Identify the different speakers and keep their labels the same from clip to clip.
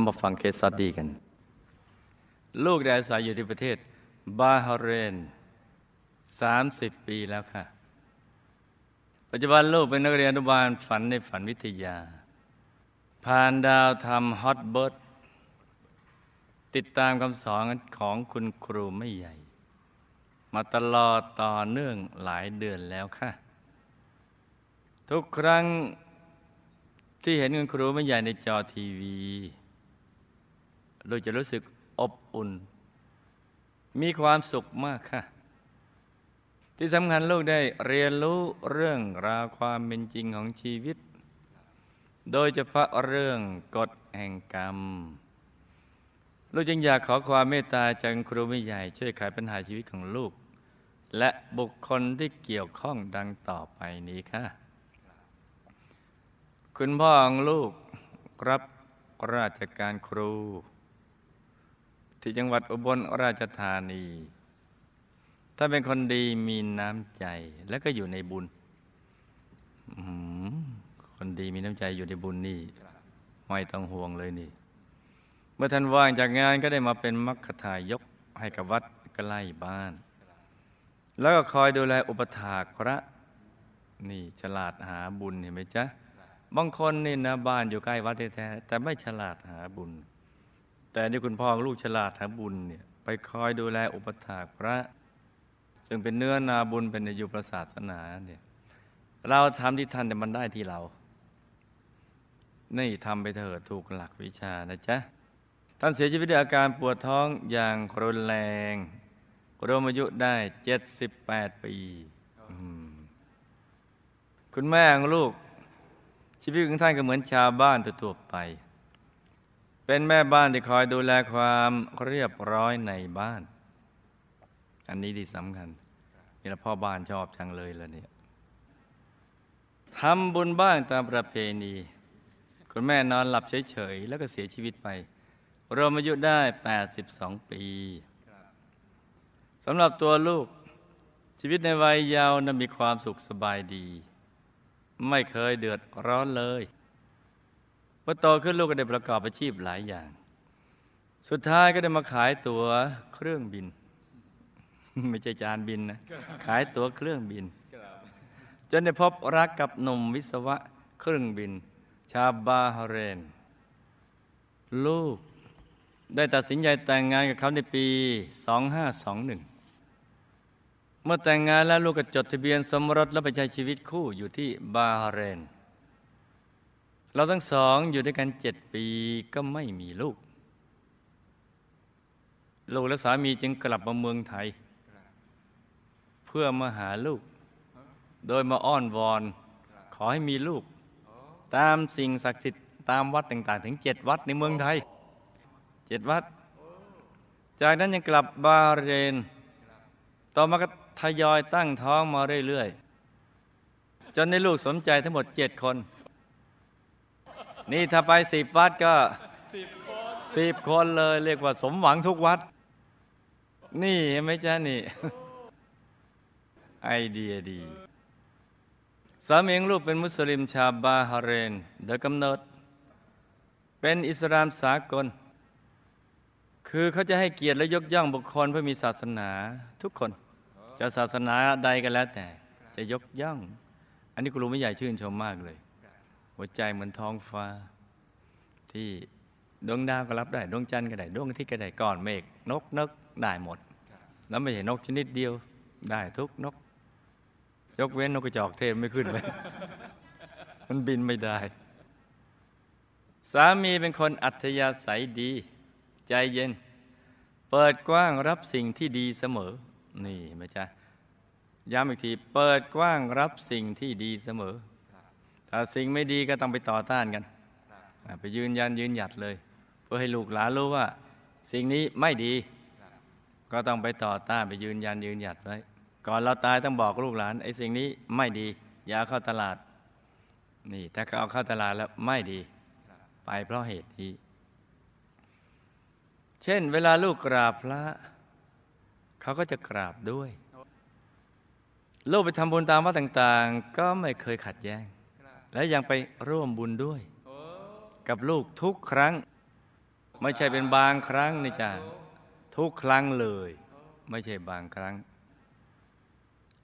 Speaker 1: เอามาฟังเคสสตดีกัน ลูกได้อาศัยอยู่ที่ประเทศบาฮาเรน 30 ปีแล้วค่ะ ปัจจุบันลูกเป็นนักเรียนอนุบาลฝันในฝันวิทยา ผ่านดาวทำฮอตเบิร์ดติดตามคำสอนของคุณครูไม่ใหญ่ มาตลอดต่อเนื่องหลายเดือนแล้วค่ะ ทุกครั้งที่เห็นคุณครูไม่ใหญ่ในจอทีวี ลูกจะรู้สึกอบอุ่น มีความสุขมากค่ะ ที่สำคัญลูกได้เรียนรู้เรื่องราวความเป็นจริงของชีวิต โดยเฉพาะเรื่องกฎแห่งกรรม ลูกจึงอยากขอความเมตตาจากครูไม่ใหญ่ช่วยไขปัญหาชีวิตของลูก และบุคคลที่เกี่ยวข้องดังต่อไปนี้ค่ะ คุณพ่อของลูกรับราชการครู ที่จังหวัดอุบลราชธานี ถ้าเป็นคนดีมีน้ำใจและก็อยู่ในบุญ คนดีมีน้ำใจอยู่ในบุญนี่ ไม่ต้องห่วงเลยนี่ เมื่อท่านว่างจากงานก็ได้มาเป็นมัคคทายกให้กับวัดใกล้บ้าน แล้วก็คอยดูแลอุปถากพระ นี่ฉลาดหาบุญเห็นไหมจ๊ะบางคนนี่นะบ้านอยู่ใกล้วัดแท้แต่ไม่ฉลาดหาบุญ แต่นี่คุณพ่อลูกฉลาดหาบุญเนี่ยไปคอยดูแลอุปถากพระ ซึ่งเป็นเนื้อนาบุญเป็นอายุประศาสนาเนี่ยเราทำที่ท่านแต่มันได้ที่เรา นี่ทำไปเถิดถูกหลักวิชานะจ๊ะ ท่านเสียชีวิตด้วยอาการปวดท้องอย่างรุนแรงรวมอายุได้ 78 ปีคุณแม่ของลูกชีวิตของท่านก็เหมือนชาวบ้านทั่วไป เป็นแม่บ้านที่คอยดูแลความเรียบร้อยในบ้าน อันนี้ที่สำคัญนี่ละพ่อบ้านชอบจังเลยแล้วเนี่ยทำบุญบ้างตามประเพณี คุณแม่นอนหลับเฉยๆ แล้วก็เสียชีวิตไปรวมอายุได้ 82 ปีสำหรับตัวลูกชีวิตในวัยยาวนั้นมีความสุขสบายดี ไม่เคยเดือดร้อนเลย อโตขึ้นลูกก็ได้ประกอบอาชีพหลายอย่าง สุดท้ายก็ได้มาขายตั๋วเครื่องบิน ไม่ใช่จานบินนะ ขายตั๋วเครื่องบิน จนได้พบรักกับหนุ่มวิศวะเครื่องบิน ชาบาฮาเรน ลูกได้ตัดสินใจแต่งงานกับเขาในปี 2521 เมื่อแต่งงานแล้วลูกก็จดทะเบียนสมรสและไปใช้ชีวิตคู่อยู่ที่บาฮาเรน เราทั้งสองอยู่ด้วยกันเจ็ดปีก็ไม่มีลูก ลูกและสามีจึงกลับมาเมืองไทย เพื่อมาหาลูก โดยมาอ้อนวอน ขอให้มีลูก ตามสิ่งศักดิ์สิทธิ์ตามวัดต่างๆ ถึงเจ็ดวัดในเมืองไทยเจ็ดวัด จากนั้นยังกลับบาเรน ต่อมาก็ทยอยตั้งท้องมาเรื่อยๆ จนได้ลูกสมใจทั้งหมดเจ็ดคน นี่ถ้าไปสิบวัดก็สิบคนเลย เรียกว่าสมหวังทุกวัด นี่เห็นไหมจ๊ะนี่ ไอเดียดี สามีของลูกเป็นมุสลิมชาวบาฮาเรนโดยกำเนิด เป็นอิสลามสากล คือเขาจะให้เกียรติและยกย่องบุคคลเพื่อมีศาสนาทุกคน จะศาสนาใดก็แล้วแต่ จะยกย่อง อันนี้ครูไม่ใหญ่ชื่นชมมากเลย หัวใจเหมือนท้องฟ้า ที่ดวงดาวก็รับได้ ดวงจันทร์ก็ได้ ดวงอาทิตย์ก็ได้ก้อนเมฆนกนกได้หมด แล้วไม่ใช่นกชนิดเดียวได้ทุกนก ยกเว้นนกกระจอกเทศไม่ขึ้นเลย มันบินไม่ได้ สามีเป็นคนอัธยาศัยดี ใจเย็น เปิดกว้างรับสิ่งที่ดีเสมอ นี่ไหมจ๊ะย้ำอีกที เปิดกว้างรับสิ่งที่ดีเสมอ ถ้าสิ่งไม่ดีก็ต้องไปต่อต้านกัน ไปยืนยันยืนหยัดเลย เพื่อให้ลูกหลานรู้ว่า สิ่งนี้ไม่ดี ก็ต้องไปต่อต้านไปยืนยันยืนหยัดไว้ ก่อนเราตายต้องบอกลูกหลานไอ้สิ่งนี้ไม่ดี อย่าเข้าตลาด นี่ถ้าเขาเอาเข้าตลาดแล้วไม่ดี ไปเพราะเหตุนี้ เช่น เวลาลูกกราบพระเขาก็จะกราบด้วย ลูกไปทำบุญตามวัดต่าง ๆ ก็ไม่เคยขัดแย้ง และยังไปร่วมบุญด้วย กับลูกทุกครั้ง ไม่ใช่เป็นบางครั้งนี่จ้ะทุกครั้งเลย ไม่ใช่บางครั้ง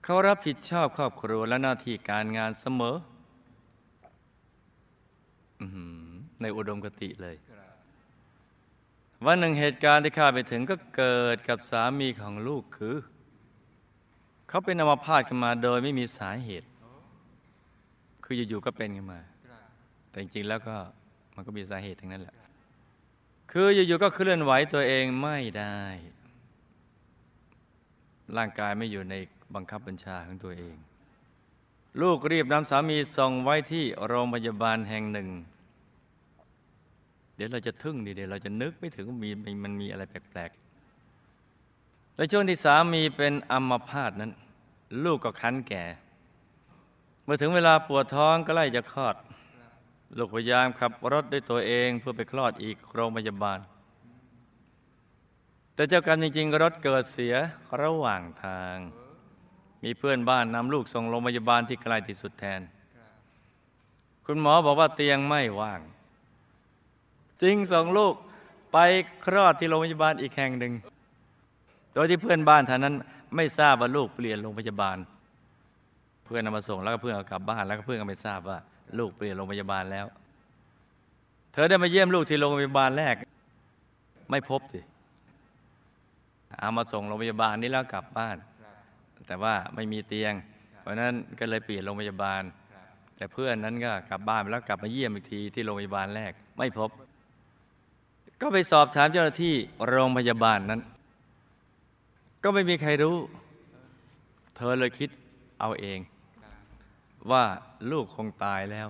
Speaker 1: เขารับผิดชอบครอบครัวและหน้าที่การงานเสมออื้อหือในอุดมคติเลย วันหนึ่งเหตุการณ์ที่ข้าไปถึงก็เกิดกับสามีของลูกคือ เขาเป็นอัมพาตกันมาโดยไม่มีสาเหตุ คืออยู่ๆก็เป็นกันมา แต่จริงๆแล้วก็มันก็มีสาเหตุทั้งนั้นแหละ คืออยู่ๆก็เคลื่อนไหวตัวเองไม่ได้ ร่างกายไม่อยู่ในบังคับบัญชาของตัวเอง ลูกรีบนำสามีส่งไว้ที่โรงพยาบาลแห่งหนึ่ง เดี๋ยวเราจะทึ่งดีเดี๋ยวเราจะนึกไม่ถึงมีมันมีอะไรแปลกๆและช่วงที่สามีเป็นอัมพาตนั้น ลูกก็คันแก่ เมื่อถึงเวลาปวดท้องก็ไล่จะคลอด ลูกพยายามขับรถด้วยตัวเองเพื่อไปคลอดอีกโรงพยาบาล แต่เจ้ากรรมจริง ๆ รถเกิดเสียระหว่างทาง มีเพื่อนบ้านนำลูกส่งโรงพยาบาลที่ไกลที่สุดแทน คุณหมอบอกว่าเตียงไม่ว่าง จริงส่งลูกไปคลอดที่โรงพยาบาลอีกแห่งหนึ่ง โดยที่เพื่อนบ้านท่านนั้นไม่ทราบว่าลูกเปลี่ยนโรงพยาบาล เพื่อนนำมาส่งแล้วก็เพื่อนเอากลับบ้านแล้วก็เพื่อนก็ไม่ทราบว่า ลูกเปลี่ยนโรงพยาบาลแล้ว เธอได้มาเยี่ยมลูกที่โรงพยาบาลแรก ไม่พบสิเอามาส่งโรงพยาบาลนี้แล้วกลับบ้าน แต่ว่าไม่มีเตียง เพราะนั้นก็เลยเปลี่ยนโรงพยาบาล แต่เพื่อนนั้นก็กลับบ้านแล้วกลับมาเยี่ยมอีกทีที่โรงพยาบาลแรก ไม่พบ ก็ไปสอบถามเจ้าหน้าที่โรงพยาบาลนั้น ก็ไม่มีใครรู้ เธอเลยคิดเอาเอง ว่าลูกคงตายแล้ว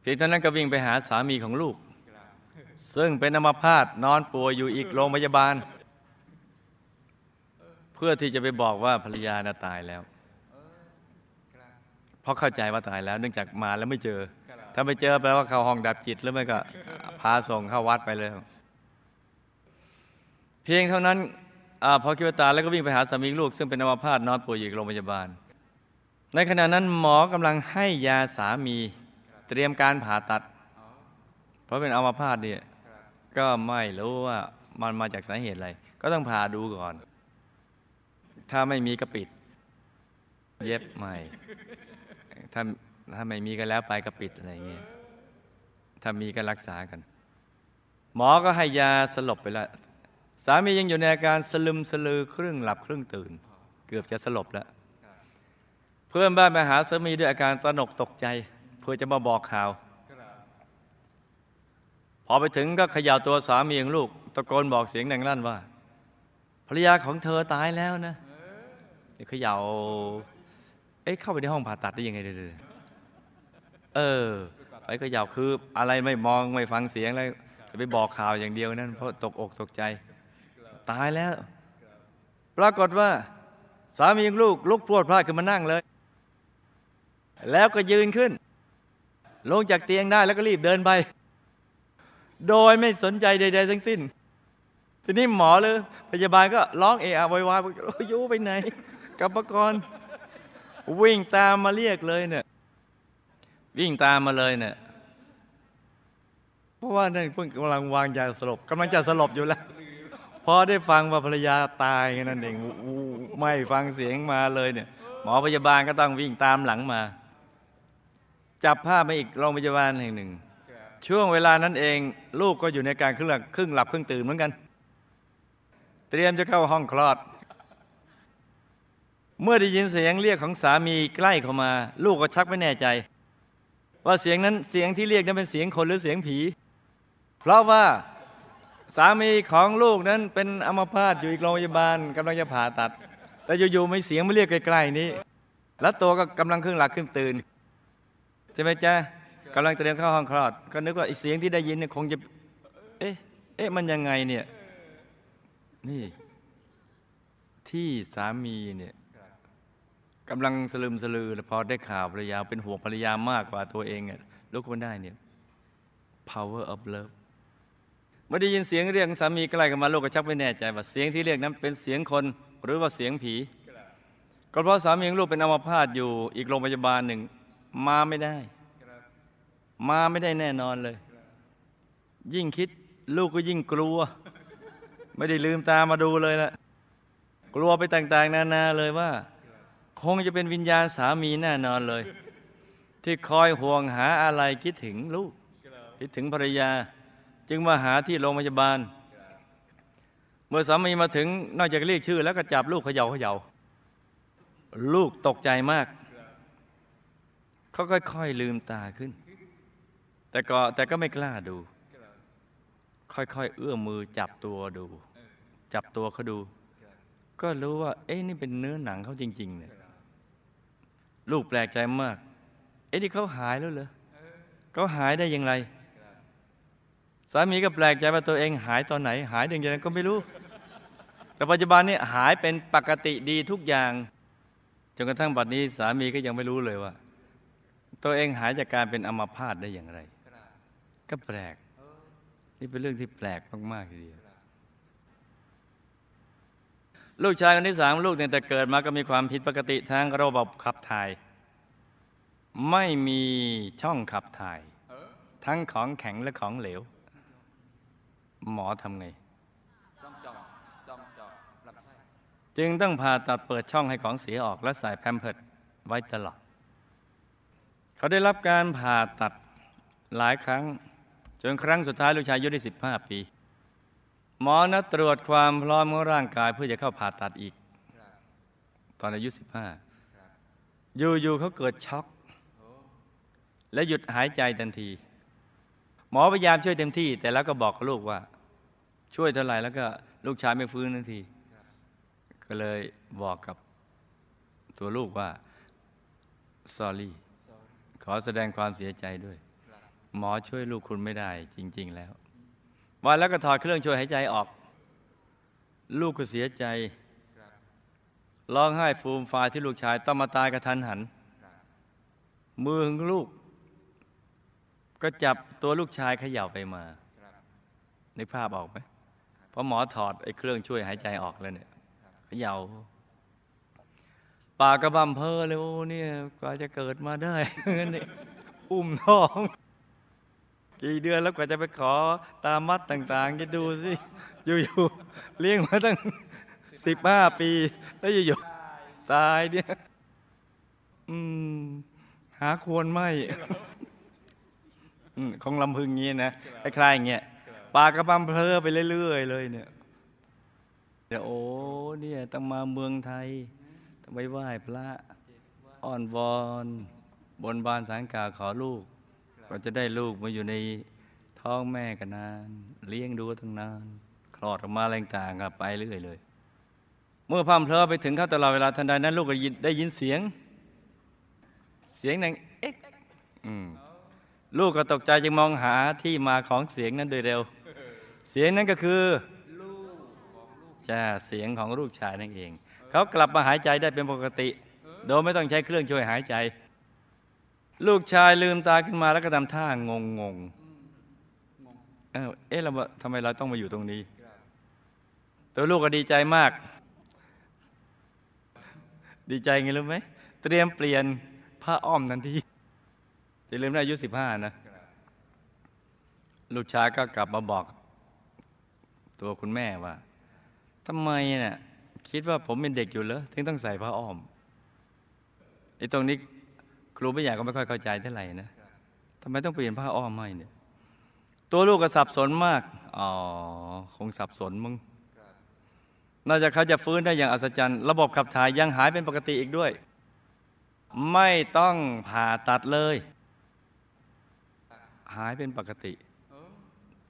Speaker 1: เพียงเท่านั้นก็วิ่งไปหาสามีของลูก ซึ่งเป็นอัมพาตนอนป่วยอยู่อีกโรงพยาบาล เพื่อที่จะไปบอกว่าภรรยาน่ะตายแล้วเพราะเข้าใจว่าตายแล้ว เนื่องจากมาแล้วไม่เจอ ถ้าไม่เจอแปลว่าเขาห้องดับจิตแล้วไม่ก็พาส่งเข้าวัดไปเลยเพียงเท่านั้นอพอคิดว่าตายแล้วก็วิ่งไปหาสามีลูก ซึ่งเป็นอัมพาตนอนป่วยอยู่อีกโรงพยาบาล ในขณะนั้นหมอกำลังให้ยาสามีเตรียมการผ่าตัด เพราะเป็นอัมพาตเนี่ยก็ไม่รู้ว่ามันมาจากสาเหตุอะไร ก็ต้องผ่าดูก่อน ถ้าไม่มีก็ปิด เย็บใหม่ ถ้าถ้าไม่มีก็แล้วไปก็ปิดอะไรเงี้ยถ้ามีก็รักษากัน หมอก็ให้ยาสลบไปแล้วสามียังอยู่ในอาการสลึมสลือครึ่งหลับครึ่งตื่น เกือบจะสลบแล้ว พื่อนบ้านมาหาสามีด้วยอาการตระหนกตกใจ เพื่อจะมาบอกข่าว พอไปถึงก็ขย่าตัวสามีของลูก ตะโกนบอกเสียงดังลั่นว่า ภรรยาของเธอตายแล้วนะเขย่าเอ๊ะเข้าไปในห้องผ่าตัดได้ยังไงเดี๋ยเออไปเขย่าคืออะไรไม่มองไม่ฟังเสียงแล้วจะไปบอกข่าวอย่างเดียวนั่นเพราะตกอกตกใจ ตายแล้ว ปรากฏว่า สามีของลูกลุกพรวดพลาดขึ้นมานั่งเลย แล้วก็ยืนขึ้น ลงจากเตียงได้แล้วก็รีบเดินไป โดยไม่สนใจใด ๆ ทั้งสิ้น ทีนี้หมอเลยพยาบาลก็ร้องเอะอะโวยวายบอกโอ้ยยูไปไหนกับมก่อนวิ่งตามมาเรียกเลยเนี่ย วิ่งตามมาเลยเนี่ยเพราะว่านั่นเพิ่งกำลังวางยาสลบกำลังจะสลบอยู่แล้วพอได้ฟังว่าภรรยาตายนั่นเองไม่ฟังเสียงมาเลยเนี่ย หมอพยาบาลก็ต้องวิ่งตามหลังมา จับภาพไปอีกโรงพยาบาลแห่งหนึ่ง ช่วงเวลานั้นเองลูกก็อยู่ในการครึ่งหลับครึ่งหลับครึ่งตื่นเหมือนกัน เตรียมจะเข้าห้องคลอด เมื่อได้ยินเสียงเรียกของสามีใกล้เข้ามา ลูกก็ชักไม่แน่ใจ ว่าเสียงนั้นเสียงที่เรียกนั้นเป็นเสียงคนหรือเสียงผี เพราะว่าสามีของลูกนั้นเป็นอัมพาตอยู่อีกโรงพยาบาลกำลังจะผ่าตัด แต่อยู่ๆไม่เสียงมาเรียกใกล้ๆนี้ แล้วตัวก็กำลังครึ่งหลับครึ่งตื่น ใช่ไหมจ๊ะกำลังเตรียมเข้าห้องคลอด ก็นึกว่าไอ้เสียงที่ได้ยินเนี่ยคงจะ เอ๊ะ เอ๊ะ มันยังไงเนี่ย นี่ ที่สามีเนี่ยกำลังสลืมสลือแล้วพอได้ข่าวภรรยาเป็นห่วงภรรยามากกว่าตัวเองอะลุกขึ้นได้เนี่ย power of love เมื่อได้ยินเสียงเรียกสามีใกล้กันมาลูกก็ชักไม่แน่ใจว่าเสียงที่เรียกนั้นเป็นเสียงคนหรือว่าเสียงผีก็เพราะสามีของลูกเป็นอัมพาตอยู่อีกโรงพยาบาลหนึ่ง มาไม่ได้ มาไม่ได้แน่นอนเลย ยิ่งคิดลูกก็ยิ่งกลัว ไม่ได้ลืมตามาดูเลยละกลัวไปต่างๆ นานาเลยว่า คงจะเป็นวิญญาณสามีแน่นอนเลย ที่คอยห่วงหาอะไรคิดถึงลูก คิดถึงภรรยา จึงมาหาที่โรงพยาบาล เมื่อสามีมาถึงนอกจากเรียกชื่อ แล้วก็จับลูกเขย่าเขย่าลูกตกใจมาก เขาค่อยๆลืมตาขึ้น แต่ก็แต่ก็ไม่กล้าดู ค่อยๆเอื้อมมือจับตัวดู จับตัวเขาดู ก็รู้ว่า เอ้นี่เป็นเนื้อหนังเขาจริงๆเนี่ยลูกแปลกใจมาก เอ้นี่เขาหายแล้วเหรอเขาหายได้อย่างไร สามีก็แปลกใจว่าตัวเองหายตอนไหน หายได้ยังไงก็ไม่รู้ แต่ปัจจุบันนี้หายเป็นปกติดีทุกอย่างจนกระทั่งบัดนี้สามีก็ยังไม่รู้เลยว่า ตัวเองหายจากการเป็นอัมพาตได้อย่างไร ก็แปลก นี่เป็นเรื่องที่แปลกมากๆทีเดียวลูกชายคนที่สามลูกเนี่ยแต่เกิดมาก็มีความผิดปกติทางระบบขับถ่าย ไม่มีช่องขับถ่าย ทั้งของแข็งและของเหลว หมอทำไง
Speaker 2: จึงต้อง
Speaker 1: ผ่าตัดเปิดช่องให้ของเสียออกและใส่แพมเพิร์ดไว้ตลอด เขาได้รับการผ่าตัดหลายครั้ง จนครั้งสุดท้ายลูกชายอายุได้ 15 ปี หมอนัดตรวจความพร้อมของร่างกายเพื่อจะเข้าผ่าตัดอีก ตอนอายุ 15 อยู่ๆเขาเกิดช็อก และหยุดหายใจทันที หมอพยายามช่วยเต็มที่ แต่แล้วก็บอกกับลูกว่า ช่วยเท่าไหร่แล้วก็ลูกชายไม่ฟื้นทันที ก็เลยบอกกับตัวลูกว่า sorry ขอแสดงความเสียใจด้วย หมอช่วยลูกคุณไม่ได้จริง ๆ แล้ววันแล้วก็ถอดเครื่องช่วยหายใจออก ลูกก็เสียใจร้องไห้ฟูมฟายที่ลูกชาย ต้องมาตายกระทันหัน มือของลูก ก็จับตัวลูกชายเขย่าไปมาในกภาพออกไหมพอหมอถอดไอ้เครื่องช่วยหายใจออกแล้วเนี่ยเขย่า ปากกระบำเพอเลยโอ้เนี่ยกว่าจะเกิดมาได้นี่อุ้มท้องกี่เดือนแล้วกว่าจะไปขอตามมัดต่างๆจะดูสิอยู่ๆเลี้ยงมาตั้งสิบห้าปี แล้วอยู่ๆตายเนี่ยอืมหาควรไม่ของลำพึงงี้นะคล้ายๆอย่างเงี้ยปากกระบำเพลอไปเรื่อยๆเลยเนี่ยเดี๋ยวโอ้เนี่ยต้องมาเมืองไทย ไปไหว้พระอ้อนวอนบนบานสารกล่าวขอลูก ก็จะได้ลูกมาอยู่ในท้องแม่กันนาน เลี้ยงดูตั้งนาน คลอดออกมาอะไรต่างๆก็ไปเรื่อยเลย เมื่อพร่ำเพลอไปถึงเขาตลอดเวลาทันใดนั้น ลูกก็ยินได้ยินเสียง เสียงนังเอ๊ะลูกก็ตกใจจึงมองหาที่มาของเสียงนั้นโดยเร็ว เสียงนั้นก็คือจ้าเสียงของลูกชายนั่นเอง เขากลับมาหายใจได้เป็นปกติ โดยไม่ต้องใช้เครื่องช่วยหายใจ ลูกชายลืมตาขึ้นมาแล้วก็ทำท่างงงงเอ้าเอ๊ะเรามาทำไมเราต้องมาอยู่ตรงนี้ ตัวลูกก็ดีใจมาก ดีใจไงรู้ไหมเตรียมเปลี่ยนผ้าอ้อมทันทีจะลืมได้อายุสิบห้านะ ลูกชายก็กลับมาบอก ตัวคุณแม่ว่าทำไมเนี่ย คิดว่าผมเป็นเด็กอยู่เหรอถึงต้องใส่ผ้าอ้อมไอ้ตรงนี้ครูไม่อยากก็ไม่ค่อยเข้าใจเท่าไหร่นะทำไมต้องเปลี่ยนผ้าอ้อมให้เนี่ย ตัวลูกก็สับสนมากอ๋อคงสับสนมึงนอกจากเขาจะฟื้นได้อย่างอัศจรรย์ ระบบขับถ่ายยังหายเป็นปกติอีกด้วย ไม่ต้องผ่าตัดเลย หายเป็นปกติ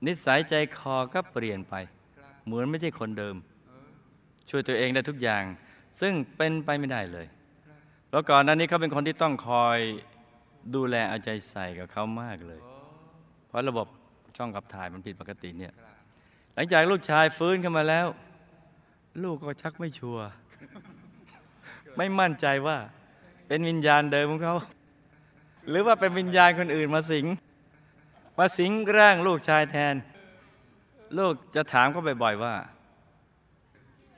Speaker 1: นิสัยใจคอก็เปลี่ยนไป เหมือนไม่ใช่คนเดิม ช่วยตัวเองได้ทุกอย่าง ซึ่งเป็นไปไม่ได้เลยเพราะก่อนหน้านี้เขาเป็นคนที่ต้องคอยดูแลเอาใจใส่กับเขามากเลย เพราะระบบช่องขับถ่ายมันผิดปกติเนี่ย หลังจากลูกชายฟื้นขึ้นมาแล้ว ลูกก็ชักไม่ชัวร์ไม่มั่นใจว่าเป็นวิญญาณเดิมของเขา หรือว่าเป็นวิญญาณคนอื่นมาสิง มาสิงร่างลูกชายแทน ลูกจะถามเขาบ่อยๆว่า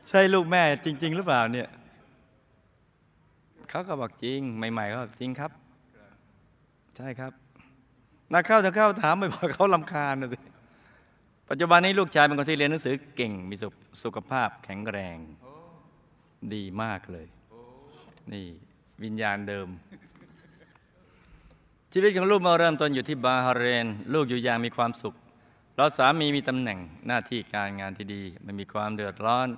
Speaker 1: ใช่ลูกแม่จริง ๆ หรือเปล่าเนี่ยเขาก็บอกจริง ใหม่ ๆ ก็จริงครับ ใช่ครับนักเข้าจะเข้าถามบ่อยๆเขาลำคาญนะสิปัจจุบันนี้ลูกชายเป็นคนที่เรียนหนังสือเก่งมีสุขสุขภาพแข็งแรง ดีมากเลย นี่วิญญาณเดิม ชีวิตของลูกมาเริ่มต้นอยู่ที่บาฮาเรน ลูกอยู่อย่างมีความสุข เราสามีมีตำแหน่งหน้าที่การงานที่ดี ไม่มีความเดือดร้อน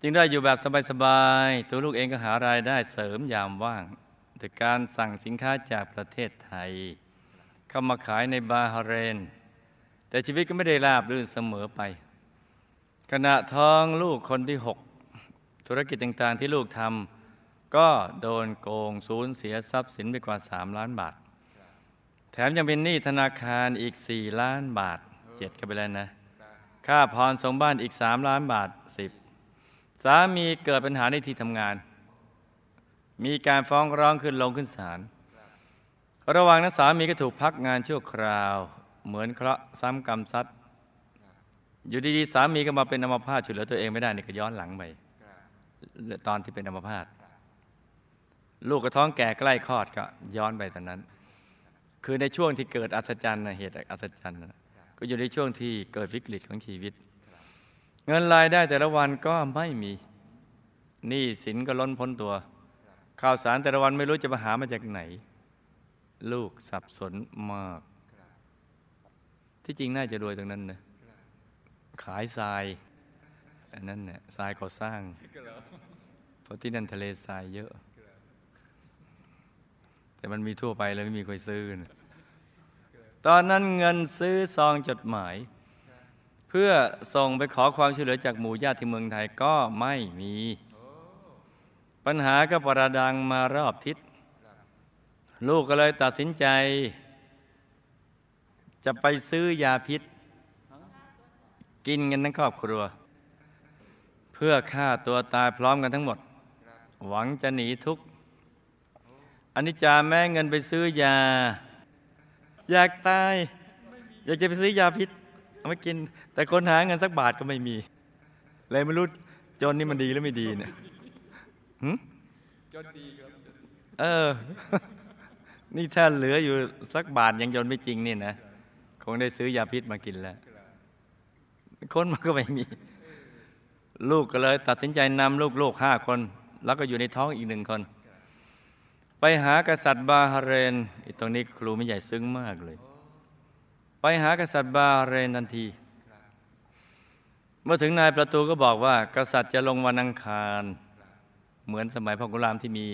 Speaker 1: จึงได้อยู่แบบสบายๆ ตัวลูกเองก็หารายได้เสริมยามว่างโดยการสั่งสินค้าจากประเทศไทย เข้ามาขายในบาฮาเรน แต่ชีวิตก็ไม่ได้ราบรื่นเสมอไป ขณะท้องลูกคนที่หกธุรกิจต่างๆที่ลูกทำก็โดนโกงสูญเสียทรัพย์สินไปกว่า 3 ล้านบาท แถมยังเป็นหนี้ธนาคารอีก 4 ล้านบาทเจ็ดก็ไปแล้วนะ ค่าผ่อนส่งบ้านอีก 3 ล้านบาท 10 สามีเกิดปัญหาในที่ทำงาน มีการฟ้องร้องขึ้นลงขึ้นศาลระหว่างนั้นสามีก็ถูกพักงานชั่วคราว เหมือนเคราะห์ซ้ำกรรมซัดอยู่ดีๆสามีก็มาเป็นอัมพาตช่วยเหลือตัวเองไม่ได้นี่ก็ย้อนหลังไปตอนที่เป็นอัมพาตลูกกระท้องแก่ใกล้คลอดก็ย้อนไปตอนนั้น คือในช่วงที่เกิดอัศจรรย์นะเหตุอัศจรรย์ก็อยู่ในช่วงที่เกิดวิกฤตของชีวิต เงินรายได้แต่ละวันก็ไม่มีหนี้สินก็ล้นพ้นตัว ข่าวสารแต่ละวันไม่รู้จะมาหามาจากไหน ลูกสับสนมาก ที่จริงน่าจะรวยตรงนั้นนะขายทรายอันนั้นเนี่ยทรายก่อสร้างเพราะที่นั่นทะเลทรายเยอะ แต่มันมีทั่วไปแล้วไม่มีใครซื้อนะตอนนั้นเงินซื้อซองจดหมาย เพื่อส่งไปขอความช่วยเหลือจากหมู่ญาติที่เมืองไทยก็ไม่มี ปัญหาก็ประดังมารอบทิศ ลูกก็เลยตัดสินใจ จะไปซื้อยาพิษ กินกันทั้งครอบครัว เพื่อฆ่าตัวตายพร้อมกันทั้งหมด หวังจะหนีทุกข์อันนี้จาแม่เงินไปซื้อยา อยากตาย อยากจะไปซื้อยาพิษ เอามากิน แต่คนหาเงินสักบาทก็ไม่มี เลยไม่รู้จนนี่มันดีหรือไม่ดีเนี่ยหึ
Speaker 2: จนดีครับ
Speaker 1: เออ นี่ถ้าเหลืออยู่สักบาทยังจนไม่จริงนี่นะคงได้ซื้อยาพิษมากินแล้ว คนมันก็ไม่มี ลูกก็เลย ตัดสินใจนำลูกลูกห้าคน แล้วก็อยู่ในท้องอีกหนึ่งคน ไปหากษัตริย์บาฮาเรนอีตรงนี้ครูไม่ใหญ่ซึ้งมากเลย ไปหากษัตริย์บาเรนทันที เมื่อถึงนายประตูก็บอกว่า กษัตริย์จะลงวันอังคาร เหมือนสมัยพ่อกุลามที่มี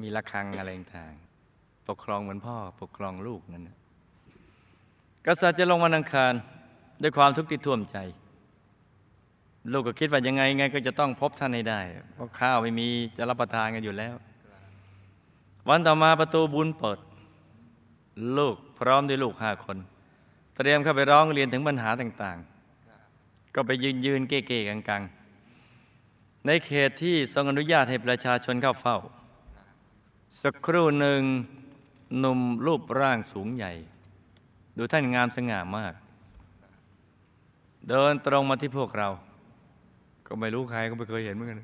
Speaker 1: มีระฆังอะไรต่างปกครองเหมือนพ่อปกครองลูกนั่นนะกษัตริย์จะลงวันอังคารด้วยความทุกข์ที่ท่วมใจ ลูกก็คิดว่ายังไงไง ก็จะต้องพบท่านให้ได้เพราะข้าวไม่มีจะรับประทานกันอยู่แล้ว วันต่อมาประตูบุญเปิด ลูก พร้อมด้วยลูกห้าคน เตรียมเข้าไปร้องเรียนถึงปัญหาต่างๆ ก็ไปยืนยืนเก้ๆกังๆ ในเขตที่ทรงอนุญาตให้ประชาชนเข้าเฝ้า สักครู่หนึ่งหนุ่มรูปร่างสูงใหญ่ ดูท่านงามสง่ามาก เดินตรงมาที่พวกเรา ก็ไม่รู้ใครก็ไม่เคยเห็นเหมือนกัน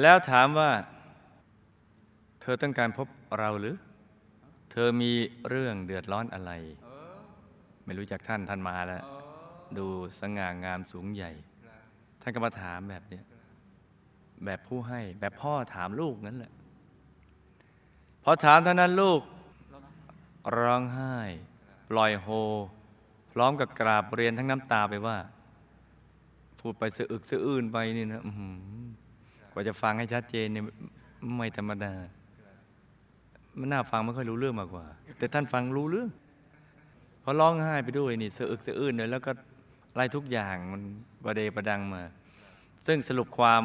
Speaker 1: แล้วถามว่า เธอต้องการพบเราหรือ ธอมีเรื่องเดือดร้อนอะไร ไม่รู้จักท่านท่านมาแล้ว ดูสง่างามสูงใหญ่ ท่านก็มาถามแบบเนี้ยแบบผู้ให้ แบบพ่อถามลูกนั่นแหละพอถามเท่านั้นลูก ร้องไห้ ปล่อยโฮ พร้อมกับกราบเรียนทั้งน้ำตาไปว่า พูดไปสะอึกสะอื้นไปนี่นะกว่าจะฟังให้ชัดเจนเนี่ยไม่ธรรมดา มันน่าฟังไม่ค่อยรู้เรื่องมากกว่า แต่ท่านฟังรู้เรื่องพอร้องไห้ไปด้วยนี่เสะอึกสะอื้นเลยแล้วก็ไล่ทุกอย่างมันประเดประดังมา ซึ่งสรุปความ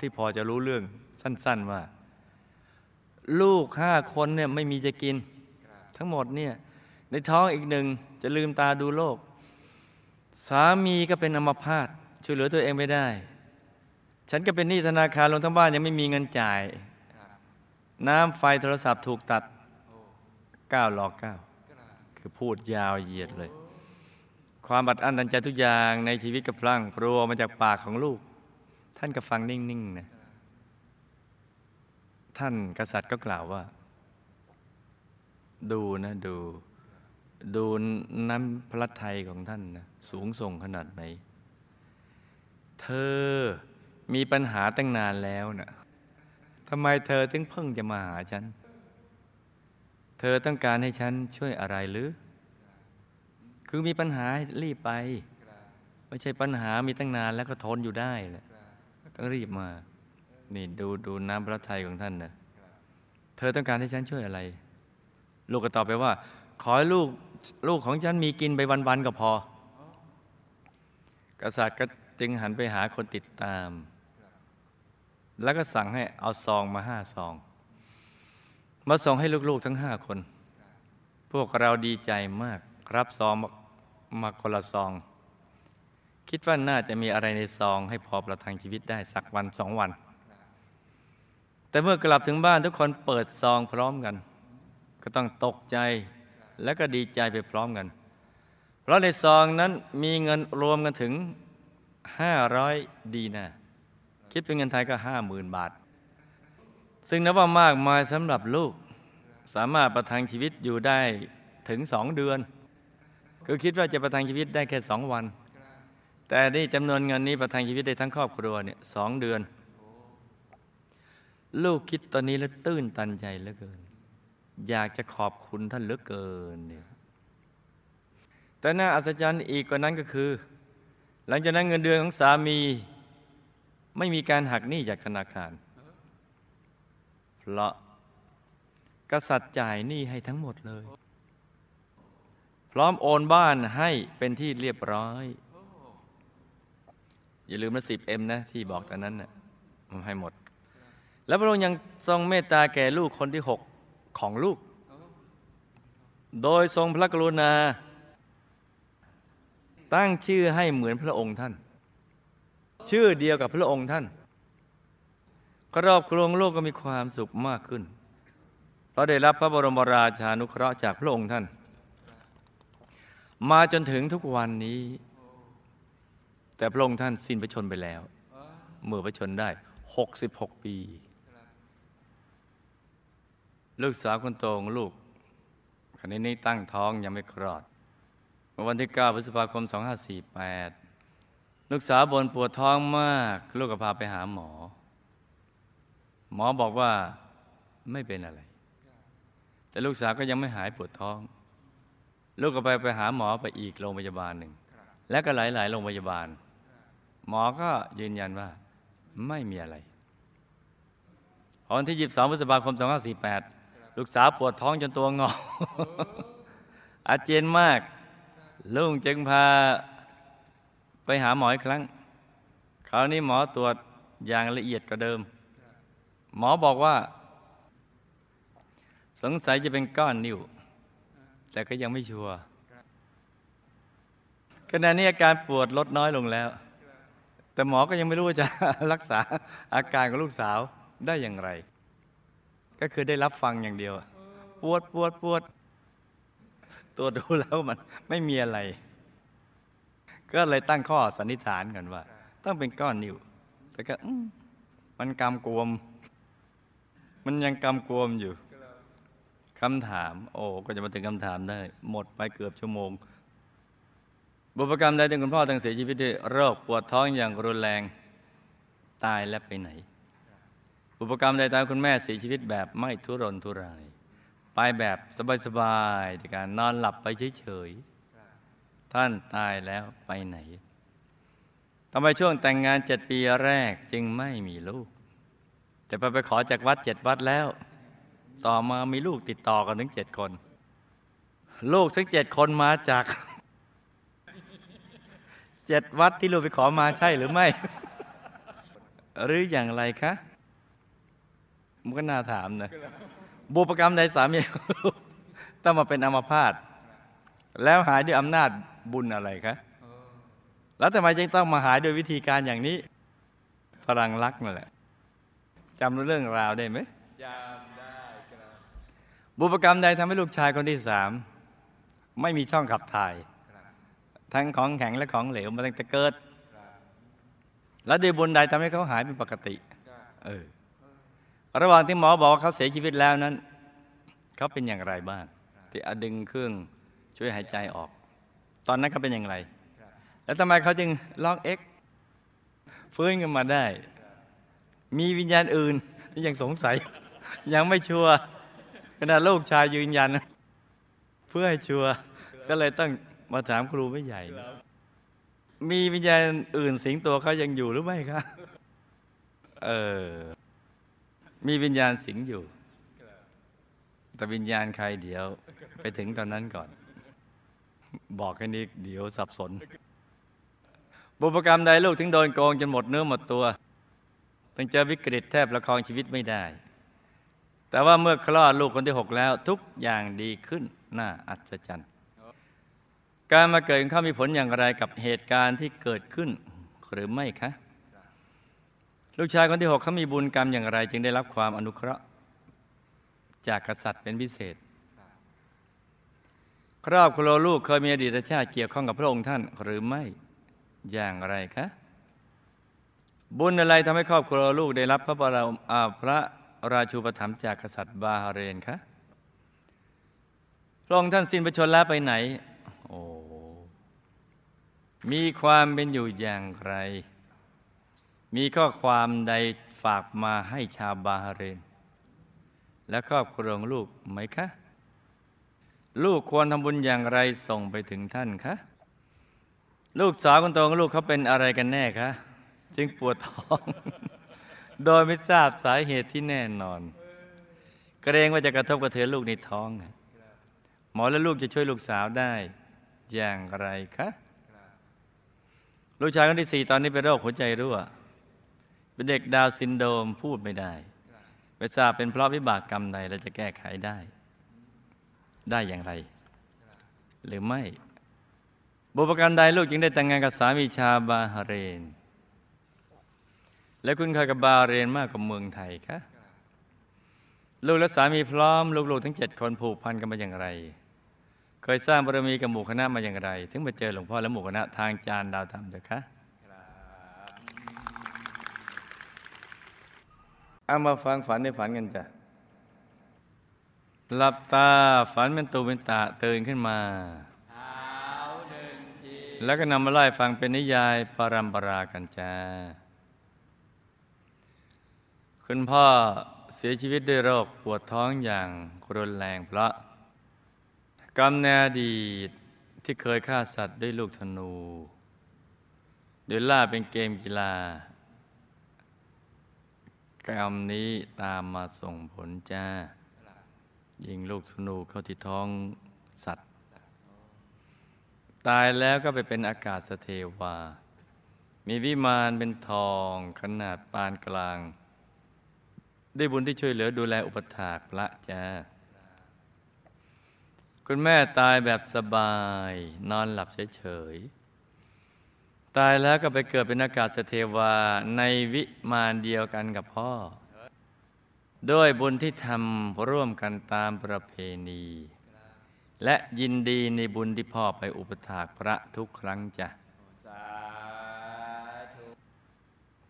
Speaker 1: ที่พอจะรู้เรื่องสั้น ๆว่า ลูกห้าคนเนี่ยไม่มีจะกิน ทั้งหมดเนี่ยในท้องอีกหนึ่งจะลืมตาดูโลก สามีก็เป็นอัมพาตช่วยเหลือตัวเองไม่ได้ ฉันก็เป็นหนี้ธนาคารลงทั้งบ้านยังไม่มีเงินจ่าย น้ำไฟโทรศัพท์ถูกตัดก้าวหลอกก้าวคือพูดยาวเหยียดเลย ความบัดอั้นตันใจทุกอย่างในชีวิตกระพลังพรัวมาจากปากของลูก ท่านก็ฟังนิ่งๆนะท่านกษัตริย์ก็กล่าวว่า ดูนะ ดู ดูน้ำพระทัยของท่านนะสูงส่งขนาดไหน เธอมีปัญหาตั้งนานแล้วนะ ทำไมเธอถึงเพิ่งจะมาหาฉัน เธอต้องการให้ฉันช่วยอะไรหรือ คือมีปัญหารีบไป ไม่ใช่ปัญหามีตั้งนานแล้วก็ทนอยู่ได้แหละต้องรีบมา นี่ดูดูน้ำพระทัยของท่านนะเธอต้องการให้ฉันช่วยอะไร ลูกก็ตอบไปว่า ขอให้ลูกลูกของฉันมีกินไปวันๆก็พอ กษัตริย์ก็จึงหันไปหาคนติดตาม แล้วก็สั่งให้เอาซองมาห้าซอง มาส่งให้ลูกๆทั้งห้าคน พวกเราดีใจมาก รับซองมาคนละซอง คิดว่าน่าจะมีอะไรในซอง ให้พอประทังชีวิตได้สักวันสองวัน แต่เมื่อกลับถึงบ้านทุกคนเปิดซองพร้อมกัน ก็ต้องตกใจและก็ดีใจไปพร้อมกัน เพราะในซองนั้นมีเงินรวมกันถึง500ดีนา คิดเป็นเงินไทยก็50,000บาท ซึ่งนับว่ามากมายสำหรับลูก สามารถประทังชีวิตอยู่ได้ถึงสองเดือน คือคิดว่าจะประทังชีวิตได้แค่สองวัน แต่นี่จำนวนเงินนี้ประทังชีวิตได้ทั้งครอบครัวเนี่ยสองเดือน ลูกคิดตอนนี้แล้วตื้นตันใจเหลือเกิน อยากจะขอบคุณท่านเหลือเกินเนี่ยแต่น่าอัศจรรย์อีกกว่านั้นก็คือ หลังจากนั้นเงินเดือนของสามี ไม่มีการหักหนี้จากธนาคาร เพราะกษัตริย์จ่ายหนี้ให้ทั้งหมดเลย พร้อมโอนบ้านให้เป็นที่เรียบร้อย อย่าลืมนะสิบเอ็มนะ ที่บอกตอนนั้นนะ่ะมันให้หมด แล้วพระองค์ยังทรงเมตตาแก่ลูกคนที่หกของลูก โดยทรงพระกรุณา ตั้งชื่อให้เหมือนพระองค์ท่าน ชื่อเดียวกับพระองค์ท่านครอบครัวของลูกก็มีความสุขมากขึ้น เพราะได้รับพระบรมราชานุเคราะห์จากพระองค์ท่าน มาจนถึงทุกวันนี้ แต่พระองค์ท่านสิ้นพระชนไปแล้ว เมื่อพระชนได้ 66 ปี ลูกสาวคนโตของลูกขณะนี้ตั้งท้องยังไม่คลอด วันที่ 9 พฤษภาคม 2548 ลูกสาวบนปวดท้องมาก ลูกก็พาไปหาหมอ หมอบอกว่าไม่เป็นอะไร แต่ลูกสาวก็ยังไม่หายปวดท้อง ลูกก็ไปไปหาหมอไปอีกโรงพยาบาลหนึ่ง และก็หลาย ๆ โรงพยาบาล หมอก็ยืนยันว่าไม่มีอะไรพอวันที่ 22พฤษภาคม 2548 ลูกสาวปวดท้องจนตัวงออาเจียนมาก ลุงจึงพา ไปหาหมออีกครั้ง คราวนี้หมอตรวจอย่างละเอียดกว่าเดิม หมอบอกว่า สงสัยจะเป็นก้อนนิ่ว แต่ก็ยังไม่ชัวร์ขณะนี้อาการปวดลดน้อยลงแล้ว แต่หมอก็ยังไม่รู้ว่าจะรักษาอาการของลูกสาวได้อย่างไร ก็คือได้รับฟังอย่างเดียว ปวดปวดปวดตัวดูแล้วมันไม่มีอะไร ก็เลยตั้งข้อสันนิษฐานกันว่า ต้องเป็นก้อนนิ่วแต่ก็มันกำกวม มันยังกำกวมอยู่คำถาม โอ้ก็จะมาถึงคำถามได้ หมดไปเกือบชั่วโมง บุพกรรมใดที่คุณพ่อตั้งเสียชีวิตด้วยโรคปวดท้องอย่างรุนแรงตายและไปไหน บุพกรรมใดตายคุณแม่เสียชีวิตแบบไม่ทุรนทุราย ไปแบบสบายๆในการนอนหลับไปเฉยๆ ท่านตายแล้วไปไหนทำไมช่วงแต่งงานเจ็ดปีแรกจึงไม่มีลูก แต่ไปไปขอจากวัดเจ็ดวัดแล้ว ต่อมามีลูกติดต่อกันถึงเจ็ดคน ลูกทั้งเจ็ดคนมาจากเจ็ดวัดที่ลูกไปขอมาใช่หรือไม่ หรืออย่างไรคะมันก็น่าถามนะบุพกรรมใดสามีต้องมาเป็นอัมพาตแล้วหายด้วยอำนาจ บุญอะไรคะแล้วทำไมจึงต้องมาหายโดยวิธีการอย่างนี้ พลังรักนั่นแหละจำเรื่องราวได้ไหม
Speaker 2: จำได้ครับ
Speaker 1: บุพกรรมใดทำให้ลูกชายคนที่สามไม่มีช่องขับถ่าย ทั้งของแข็งและของเหลวมาตั้งแต่เกิด แล้วด้วยบุญใดทำให้เขาหายเป็นปกติ เออ ระหว่างที่หมอบอกว่าเขาเสียชีวิตแล้วนั้น เขาเป็นอย่างไรบ้าง ที่เอาดึงเครื่องช่วยหายใจออก ตอนนั้นเขาเป็นอย่างไร แล้วทำไมเขาจึงร้องเอ็กฟื้นขึ้นมาได้ มีวิญญาณอื่นยังสงสัย ยังไม่ชัวร์ขณะลูกชายยืนยัน เพื่อให้ชัวร์ก็เลยต้องมาถามครูไม่ใหญ่ มีวิญญาณอื่นสิงตัวเขายังอยู่หรือไม่คะเออ มีวิญญาณสิงอยู่ แต่วิญญาณใครเดี๋ยว ไปถึงตอนนั้นก่อน บอกแค่นี้เดี๋ยวสับสน บุพกรรมใดลูกถึงโดนโกงจนหมดเนื้อหมดตัวต้องเจอวิกฤตแทบประคองชีวิตไม่ได้ แต่ว่าเมื่อคลอดลูกคนที่หกแล้ว ทุกอย่างดีขึ้นน่าอัศจรรย์ การมาเกิดของเขามีผลอย่างไรกับเหตุการณ์ที่เกิดขึ้นหรือไม่คะลูกชายคนที่หกเขามีบุญกรรมอย่างไร จึงได้รับความอนุเคราะห์ จากกษัตริย์เป็นพิเศษ ครอบครัวลูกเคยมีอดีตชาติเกี่ยวข้องกับพระองค์ท่านหรือไม่อย่างไรคะบุญอะไรทำให้ครอบครัวลูกได้รับพระบรมพระราชูปถัมภ์จากกษัตริย์บาฮาเรนคะพระองค์ท่านสิ้นพระชนม์แล้วไปไหน โอ้ มีความเป็นอยู่อย่างไร มีข้อความใดฝากมาให้ชาวบาฮาเรน และครอบครัวลูกไหมคะ ลูกควรทำบุญอย่างไรส่งไปถึงท่านคะลูกสาวคนโตของลูกเขาเป็นอะไรกันแน่คะจึงปวดท้อง โดยไม่ทราบสาเหตุที่แน่นอน เกรงว่าจะกระทบกระเทือนลูกในท้อง หมอและลูกจะช่วยลูกสาวได้อย่างไรคะลูกชายคนที่สี่ตอนนี้เป็นโรคหัวใจรั่ว เป็นเด็กดาวซินโดมพูดไม่ได้ ไม่ทราบเป็นเพราะวิบากกรรมใดเราจะแก้ไขได้ ได้อย่างไร หรือไม่ บุพการใดลูกจึงได้แต่งงานกับสามีชาบาฮาเรน และคุณเคยกับบาฮาเรนมากกว่าเมืองไทยคะลูกและสามีพร้อมลูกๆทั้งเจ็ดคนผูกพันกันมาอย่างไร เคยสร้างบารมีกับหมู่คณะมาอย่างไร ถึงมาเจอหลวงพ่อและหมู่คณะทางจานดาวธรรมเถอะคะเอามาฟังฝันในฝันกันจ้ะ หลับตาฝันเป็นตูเป็นตาตื่นขึ้นมา
Speaker 2: เท้าหนึ่งที
Speaker 1: แล้วก็นำมาไล่ฟังเป็นนิยายปรัมปรากันจ้า คุณพ่อเสียชีวิตด้วยโรคปวดท้องอย่างรุนแรงเพราะกรรมในอดีตที่เคยฆ่าสัตว์ด้วยลูกธนูโดยล่าเป็นเกมกีฬากรรมนี้ตามมาส่งผลจ้า ยิงลูกธนูเข้าที่ท้องสัตว์ ตายแล้วก็ไปเป็นอากาศสเทวา มีวิมานเป็นทองขนาดปานกลาง ได้บุญที่ช่วยเหลือดูแลอุปถากพระจ้าคุณแม่ตายแบบสบาย นอนหลับเฉยๆ ตายแล้วก็ไปเกิดเป็นอากาศสเทวาในวิมานเดียวกันกับพ่อ ด้วยบุญที่ทำร่วมกันตามประเพณี และยินดีในบุญที่พ่อไปอุปถากพระทุกครั้งจ้ะ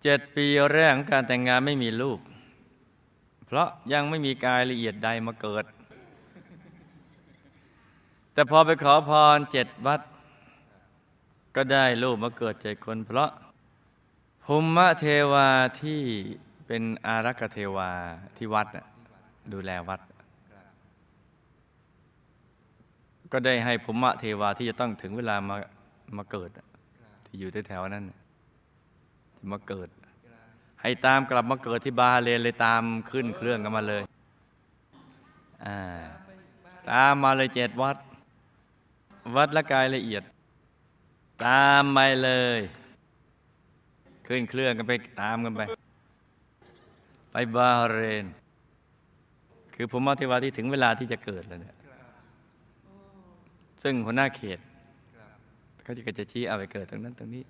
Speaker 1: เจ็ดปีแรกของการแต่งงานไม่มีลูก เพราะยังไม่มีกายละเอียดใดมาเกิด แต่พอไปขอพรเจ็ดวัด ก็ได้ลูกมาเกิดเจ็ดคน เพราะภูมิเทวาที่ เป็นอารักเทวาที่วัดดูแลวัด ก็ได้ให้ภูมิเทวาที่จะต้องถึงเวลามามาเกิด ที่อยู่แถวๆนั้นมาเกิด ให้ตามกลับมาเกิดที่บาเรนเลยตามขึ้นเครื่องกันมาเลยาตามมาเลยเจ็ดวัด วัดละกายละเอียด ตามไปเลย ขึ้นเครื่องกันไปตามกันไป ไปบาฮาเรน คือภูมิเทวาที่ถึงเวลาที่จะเกิดแล้วเนี่ยซึ่งหัวหน้าเขตเขาจะก็จะชี้เอาไปเกิดตรงนั้นตรงนี้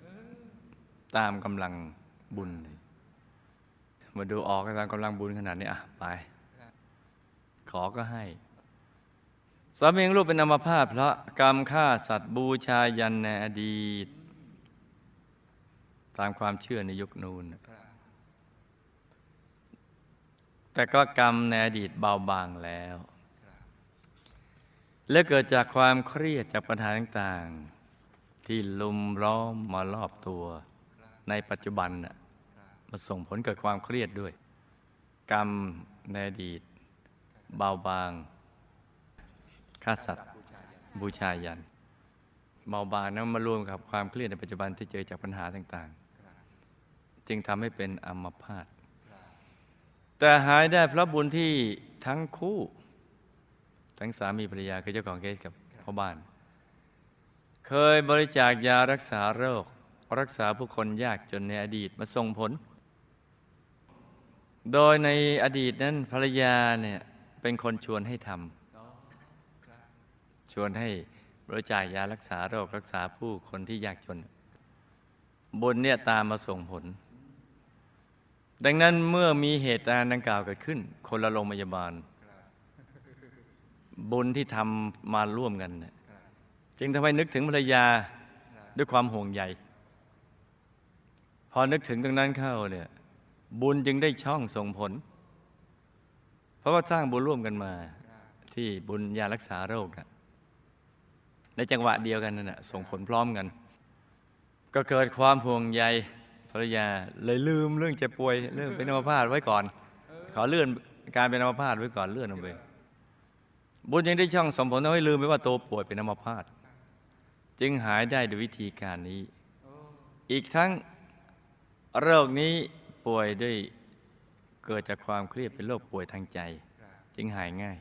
Speaker 1: ตามกำลังบุญเลยมาดูออกตามกำลังบุญขนาดนี้อะไป ขอก็ให้สามีของลูกเป็นอัมพาตเพราะกรรมฆ่าสัตว์บูชายันในอดีต ตามความเชื่อในยุคนูน แต่ก็กรรมในอดีตเบาบางแล้ว และเกิดจากความเครียดจากปัญหาต่างๆ ที่ลุมล้อมมารอบตัว ในปัจจุบันน่ะมาส่งผลเกิดความเครียดด้วย กรรมในอดีต เบาบางฆ่าสัตว์บูชายันเบาบางนั้นมารวมกับความเครียดในปัจจุบันที่เจอจากปัญหาต่างๆ จึงทำให้เป็นอัมพาต แต่หายได้เพราะบุญที่ทั้งคู่ ทั้งสามีภรรยาคือเจ้าของเคสกับพ่อบ้าน เคยบริจาคยารักษาโรค รักษาผู้คนยากจนในอดีตมาส่งผล โดยในอดีตนั้นภรรยาเนี่ยเป็นคนชวนให้ทำชวนให้บริจาคยารักษาโรครักษาผู้คนที่ยากจน บุญเนี่ยตามมาส่งผล ดังนั้นเมื่อมีเหตุการณ์ดังกล่าวเกิดขึ้น คนละโรงพยาบาล บุญที่ทำมาร่วมกัน จึงทำให้นึกถึงภรรยาด้วยความห่วงใย พอนึกถึงตรงนั้นเข้าเนี่ยบุญจึงได้ช่องส่งผล เพราะว่าสร้างบุญร่วมกันมา ที่บุญยารักษาโรคนะในจังหวะเดียวกันนั่นแหะส่งผลพร้อมกัน ก็เกิดความห่วงใย รรยาเลยลืมเรื่องเจ็บป่วยเรื่องเป็นอัมพาตไว้ก่อน ขอเลื่อนการเป็นอัมพาตไว้ก่อนเลื่อนออกไปบุญยังได้ช่องสมผลทำให้ลืมไปว่าตัวป่วยเป็นอัมพาตจึงหายได้ด้วยวิธีการนี้ อีกทั้งโรคนี้ป่วยด้วยเกิดจากความเครียดเป็นโรคป่วยทางใจ จึงหายง่าย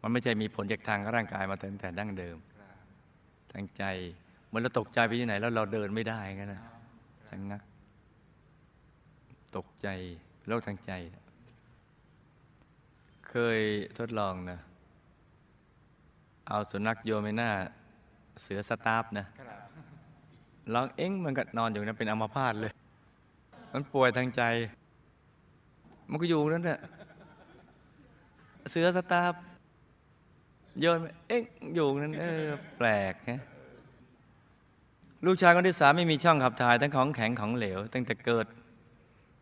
Speaker 1: มันไม่ใช่มีผลจากทางร่างกายมาตั้งแต่ดั้งเดิม ทางใจเมื่อเราตกใจไปที่ไหนแล้วเราเดินไม่ได้กันนะ สังงัก ตกใจโรคทางใจ เคยทดลองนะ เอาสุนัขโยนไปหน้าเสือสตาฟนะลองเอ็งมันก็นอนอยู่นะเป็นอัมพาตเลย มันป่วยทางใจ มันก็อยู่นั่นแหละเสือสตาฟโยนเอ็งอยู่นั่นเออแปลกฮะ ลูกชายคนที่สามไม่มีช่องขับถ่ายทั้งของแข็งของเหลว ตั้งแต่เกิด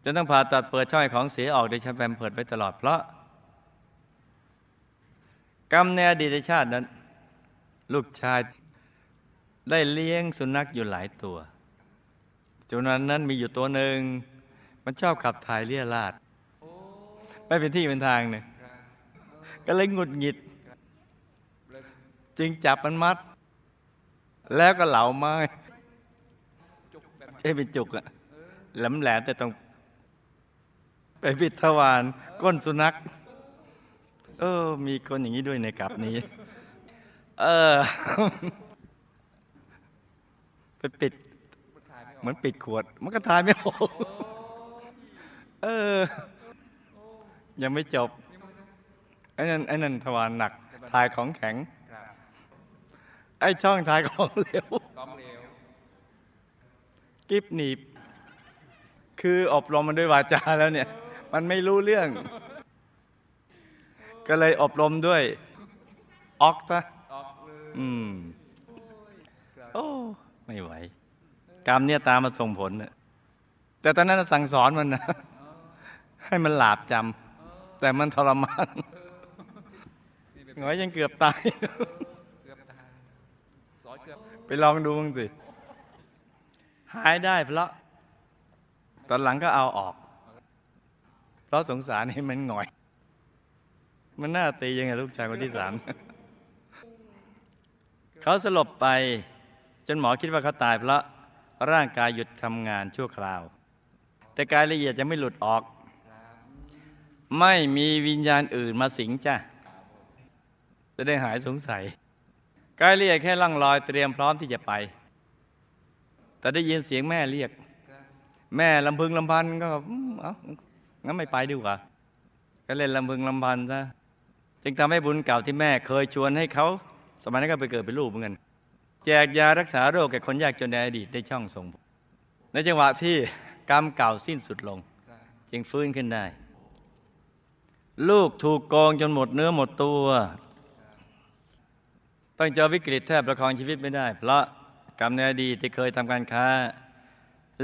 Speaker 1: จนต้องผ่าตัดเปิดช่องของเสียออกโดยใช้แปมเพิดไว้ตลอดเพราะ กรรมในอดีตชาตินั้น ลูกชายได้เลี้ยงสุนัขอยู่หลายตัวจนนั้นนั้นมีอยู่ตัวหนึ่ง มันชอบขับถ่ายเลี่ยราดไม่เป็นที่เป็นทางเนี่ยก็เลยหงุดหงิด จึงจับมันมัด แล้วก็เหลาไม้ ใช่เป็นจุกอะแหลมแหลมแต่ต้องไปปิดทวารก้นสุนัข เออ มีคนอย่างนี้ด้วยในกลับนี้ เออ ไปปิด เหมือนปิดขวด มันก็ทายไม่ออกเออ ยังไม่จบไอ้นั่นไอ้นั่นทวารหนัก ทายของแข็ง ไอ้ช่องทายของเหลว
Speaker 2: กองเหลว
Speaker 1: กิฟหนีบ คืออบรมมันด้วยวาจาแล้วเนี่ย มันไม่รู้เรื่อง ก็เลยอบรมด้วยออกซะ
Speaker 2: อื
Speaker 1: ม โอ้ ไม่ไหว กรรมเนี่ยตามมาส่งผลน่ะแต่ตอนนั้นสั่งสอนมันนะให้มันหลาบจำแต่มันทรมานหงอยยังเกือบตาย
Speaker 2: เกือบตายสอนเกือบ
Speaker 1: ไปลองดูบ้างสิ หายได้เพราะตอนหลังก็เอาออก เพราะสงสารให้มันหงอย มันน่าตียังไงลูกชายคนที่สามเขาสลบไปจนหมอคิดว่าเขาตายเพราะร่างกายหยุดทำงานชั่วคราว แต่กายละเอียดยังไม่หลุดออก ไม่มีวิญญาณอื่นมาสิงจ้ะจะได้หายสงสัย กายละเอียดแค่ล่องลอยเตรียมพร้อมที่จะไป แต่ได้ยินเสียงแม่เรียก แม่ลำพึงลำพันก็เอ้างั้นไม่ไปดีกว่า ก็เล่นลำพึงลำพันซะจึงทำให้บุญเก่าที่แม่เคยชวนให้เขา สมัยนั้นก็ไปเกิดเป็นลูกเหมือนกันแจกยารักษาโรคแก่คนยากจนในอดีตได้ช่องส่งในจังหวะที่กรรมเก่าสิ้นสุดลง จึงฟื้นขึ้นได้ ลูกถูกโกงจนหมดเนื้อหมดตัว ต้องเจอวิกฤตแทบประคองชีวิตไม่ได้ เพราะ กรรมในอดีตที่เคยทำการค้า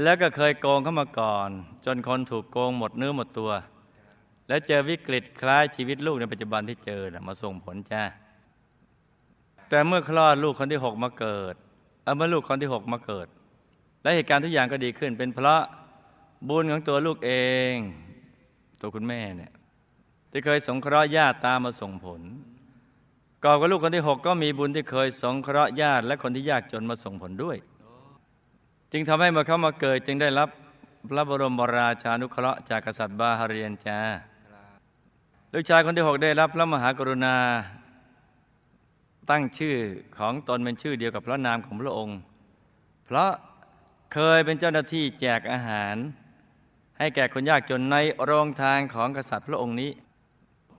Speaker 1: แล้วก็เคยโกงเข้ามาก่อน จนคนถูกโกงหมดเนื้อหมดตัว แล้วเจอวิกฤตคล้ายชีวิตลูกในปัจจุบันที่เจอนะมาส่งผลจ้าแต่เมื่อคลอดลูกคนที่หกมาเกิดเออเมื่อลูกคนที่หกมาเกิด และเหตุการณ์ทุกอย่างก็ดีขึ้น เป็นเพราะบุญของตัวลูกเอง ตัวคุณแม่เนี่ยที่เคยสงเคราะห์ญาติตามมาส่งผล ก่อนกับลูกคนที่หกก็มีบุญที่เคยสงเคราะห์ญาติและคนที่ยากจนมาส่งผลด้วย จึงทำให้เมื่อเขามาเกิดจึงได้รับพระบรมราชานุเคราะห์จากกษัตริย์บาฮาเรียนจาลูกชายคนที่หกได้รับพระมหากรุณา ตั้งชื่อของตนเป็นชื่อเดียวกับพระนามของพระองค์ เพราะเคยเป็นเจ้าหน้าที่แจกอาหาร ให้แก่คนยากจนในโรงทานของกษัตริย์พระองค์นี้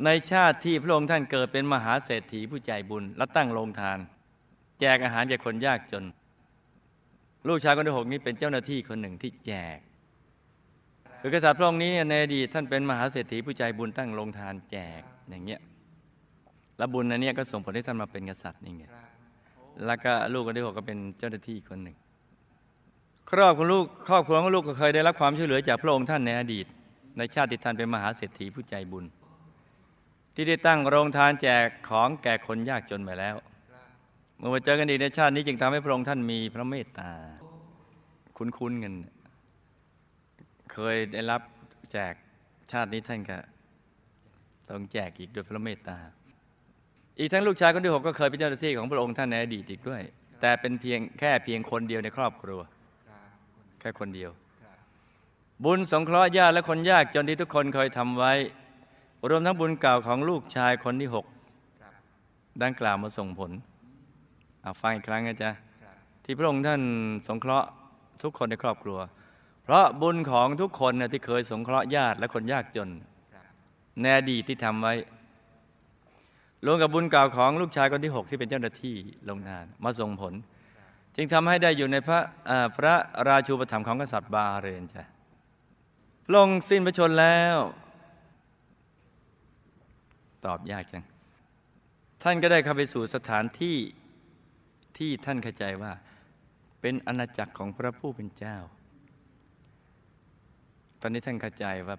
Speaker 1: ในชาติที่พระองค์ท่านเกิดเป็นมหาเศรษฐีผู้ใจบุญ และตั้งโรงทาน แจกอาหารแก่คนยากจน ลูกชายคนที่หกนี้เป็นเจ้าหน้าที่คนหนึ่งที่แจกคือกษัตริย์พระองค์นี้ในอดีตท่านเป็นมหาเศรษฐีผู้ใจบุญตั้งโรงทานแจกอย่างเงี้ยแล้วบุญอันเนี้ยก็ส่งผลให้ท่านมาเป็นกษัตริย์นี่ไงแล้วก็ลูกคนที่หกก็เป็นเจ้าหน้าที่คนหนึ่ง ครอบครัวลูกครอบครัวของลูกก็เคยได้รับความช่วยเหลือจากพระองค์ท่านในอดีต ในชาติที่ท่านเป็นมหาเศรษฐีผู้ใจบุญ ที่ได้ตั้งโรงทานแจกของแก่คนยากจนไปแล้ว เมื่อมาเจอกันอีกในชาตินี้จึงทำให้พระองค์ท่านมีพระเมตตา คุ้นๆกันเคยได้รับแจกชาตินี้ท่านก็ต้องแจกอีกโดยพระเมตตา อีกทั้งลูกชายคนที่หกก็เคยเป็นเจ้าหน้าที่ของพระองค์ท่านในอดีตอีกด้วย แต่เป็นเพียงแค่เพียงคนเดียวในครอบครัว แค่คนเดียว บุญสงเคราะห์ญาติและคนยากจนที่ทุกคนเคยทำไว้ รวมทั้งบุญเก่าของลูกชายคนที่หกดังกล่าวมาส่งผลเอาฟังอีกครั้งนะจ๊ะที่พระองค์ท่านสงเคราะห์ทุกคนในครอบครัว เพราะบุญของทุกคนนะที่เคยสงเคราะห์ญาติและคนยากจนในอดีตที่ทำไว้รวมกับบุญเก่าของลูกชายคนที่หกที่เป็นเจ้าหน้าที่ลงทานมาส่งผล จึงทำให้ได้อยู่ในพระอ่าพระราชูปถัมภ์ของกษัตริย์บาห์เรนจ้ะพระองค์สิ้นพระชนม์แล้ว ตอบยากจัง ท่านก็ได้เข้าไปสู่สถานที่ที่ท่านเข้าใจว่า เป็นอาณาจักรของพระผู้เป็นเจ้า ตอนนี้ท่านเข้าใจว่า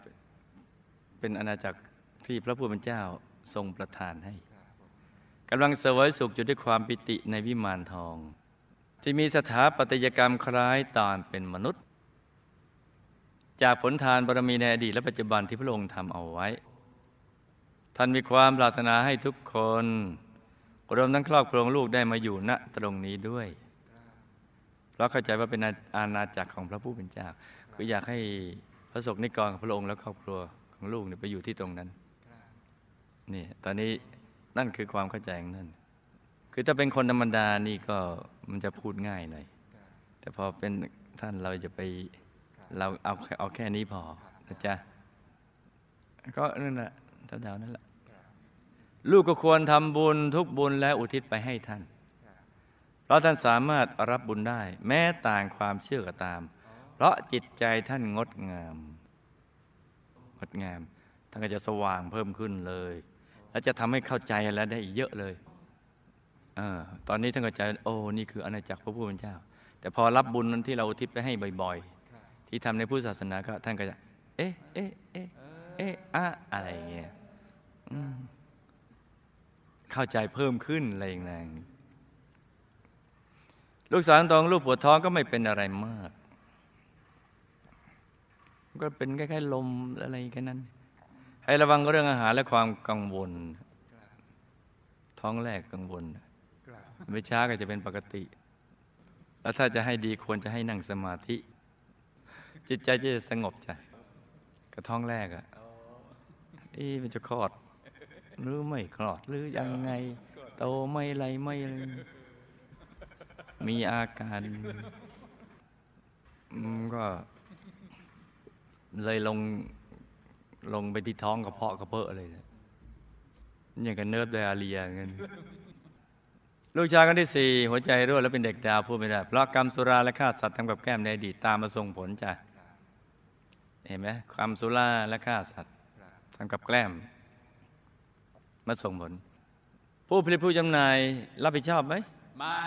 Speaker 1: เป็นอาณาจักรที่พระผู้เป็นเจ้าทรงประทานให้กำลังเสวยสุขอยู่ด้วยความปิติในวิมานทอง ที่มีสถาปัตยกรรมคล้ายตอนเป็นมนุษย์ จากผลทานบารมีในอดีตและปัจจุบันที่พระองค์ทำเอาไว้ ท่านมีความปรารถนาให้ทุกคนรวมทั้งครอบครัวลูกได้มาอยู่ณตรงนี้ด้วย เราเข้าใจว่าเป็นอาณาจักรของพระผู้เป็นเจ้า คืออยากให้พระสงฆ์นิกรของพระองค์และครอบครัวของลูกเนี่ยไปอยู่ที่ตรงนั้นนี่ตอนนี้นั่นคือความเข้าใจของนั่นคือถ้าเป็นคนธรรมดานี่ก็มันจะพูดง่ายหน่อย แต่พอเป็นท่านเราจะไปเราเอาเอาแค่นี้พอนะจ๊ะก็นั่นแหละท่าๆนั่นแหละ ลูกก็ควรทำบุญทุกบุญและอุทิศไปให้ท่าน เพราะท่านสามารถรับบุญได้ แม้ต่างความเชื่อก็ตาม เพราะจิตใจท่านงดงาม งดงาม ท่านก็จะสว่างเพิ่มขึ้นเลย และจะทำให้เข้าใจแล้วได้อีกเยอะเลยเออตอนนี้ท่านเข้าใจโอ้นี่คืออาณาจักรพระผู้เป็นเจ้า แต่พอรับบุญนั้นที่เราอุทิศไปให้บ่อย ๆ ที่ทำในพุทธศาสนาก็ท่านก็จะ เอ๊ะเอ๊ะเอ๊ะเอ๊ะอะอะไรอย่างเงี้ยอืม เข้าใจเพิ่มขึ้นอะไรอย่างนั้ลูกสาวตองลูกปวดท้องก็ไม่เป็นอะไรมาก ก็เป็นแคล้ายๆลมอะไรแค่นั้น ให้ระวังเรื่องอาหารและความกังวล ท้องแรกกังวลไม่ช้าก็จะเป็นปกติ แล้วถ้าจะให้ดีควรจะให้นั่งสมาธิ จิตใจจะสงบจ้ะกระท้องแรกอะเอ๊ะมันจะคลอด หรือไม่คลอดหรือยังไง โตไม่ไรไม่อะไรมีอาการอืมก็เลยลงลงไปที่ท้องกระเพาะกระเพาะเลยนะอย่างกับเนิร์ฟไดอาเรียเงี้ยลูกชายคนที่สี่หัวใจรั่วแล้วเป็นเด็กดาวพูดไม่ได้ เพราะกรรมสุราและฆ่าสัตว์ทำกับแก้มในอดีตตามมาส่งผลจ้ะเห็นไหมความสุราและฆ่าสัตว์ทำกับแกล้ม มาส่งผล ผู้ผลิตผู้จำหน่ายรับผิดชอบไหม
Speaker 2: ไม่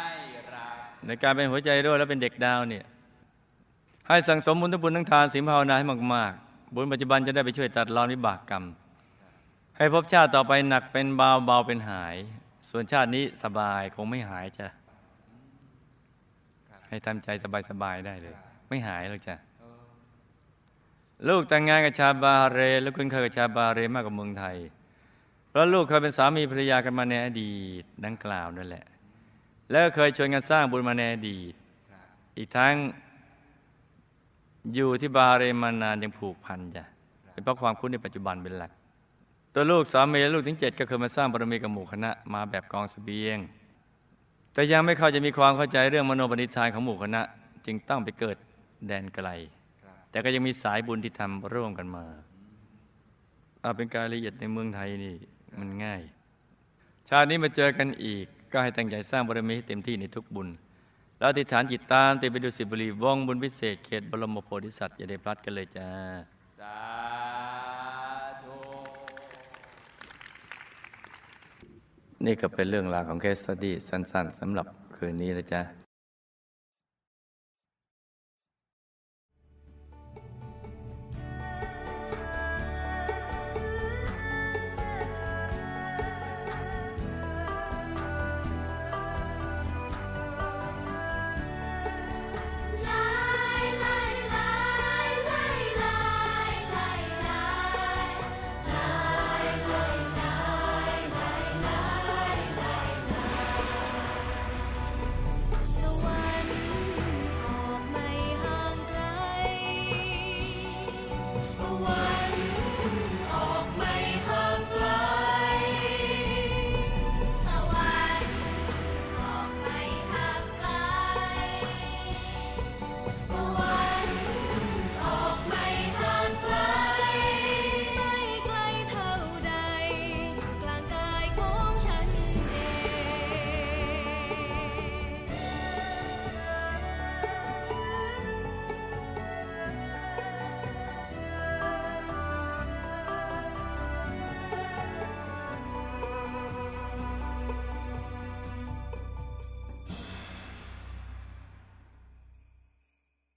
Speaker 2: รับ
Speaker 1: ในการเป็นหัวใจรั่วแล้วเป็นเด็กดาวเนี่ยให้สั่งสมบุญทั้งบุญทั้งทานศีลภาวนาให้มากๆ บุญปัจจุบันจะได้ไปช่วยตัดรอนวิบากกรรม ให้ภพชาติต่อไปหนักเป็นเบาเบาเป็นหาย ส่วนชาตินี้สบายคงไม่หายจ้ะ
Speaker 2: ครับ
Speaker 1: ให้ทำใจสบายๆได้เลย ไม่หายหรอกจ้ะ
Speaker 2: เออ
Speaker 1: ลูกแต่งงานกับชาวบาห์เรนแล้วคุ้นเคยกับชาวบาห์เรนมากกว่าเมืองไทย เพราะลูกเคยเป็นสามีภรรยากันมาในอดีตดังกล่าวนั่นแหละ แล้วเคยชวนกันสร้างบุญมาในอดีต อีกทั้งอยู่ที่บาเรมานานยังผูกพันจ้ะเป็นเพราะความคุ้นในปัจจุบันเป็นหลัก ตัวลูกสามีและลูกถึงเจ็ดก็เคยมาสร้างบารมีกับหมู่คณะมาแบบกองเสบียง แต่ยังไม่เข้าจะมีความเข้าใจเรื่องมโนปณิธานของหมู่คณะ จึงต้องไปเกิดแดนไกล แต่ก็ยังมีสายบุญที่ทำร่วมกันมาเอาเป็นการละเอียดในเมืองไทยนี่ มันง่าย ชาตินี้มาเจอกันอีก ก็ให้ตั้งใจสร้างบารมีให้เต็มที่ในทุกบุญ แล้วอธิษฐานจิตตามติดไปดูสิบุรีวงศ์บุญพิเศษเขตบรมโพธิสัตว์อย่าได้พลัดกันเลยจ้า
Speaker 2: สาธุ
Speaker 1: นี่ก็เป็นเรื่องราวของเคสสตี้สั้น ๆสำหรับคืนนี้นะจ๊ะ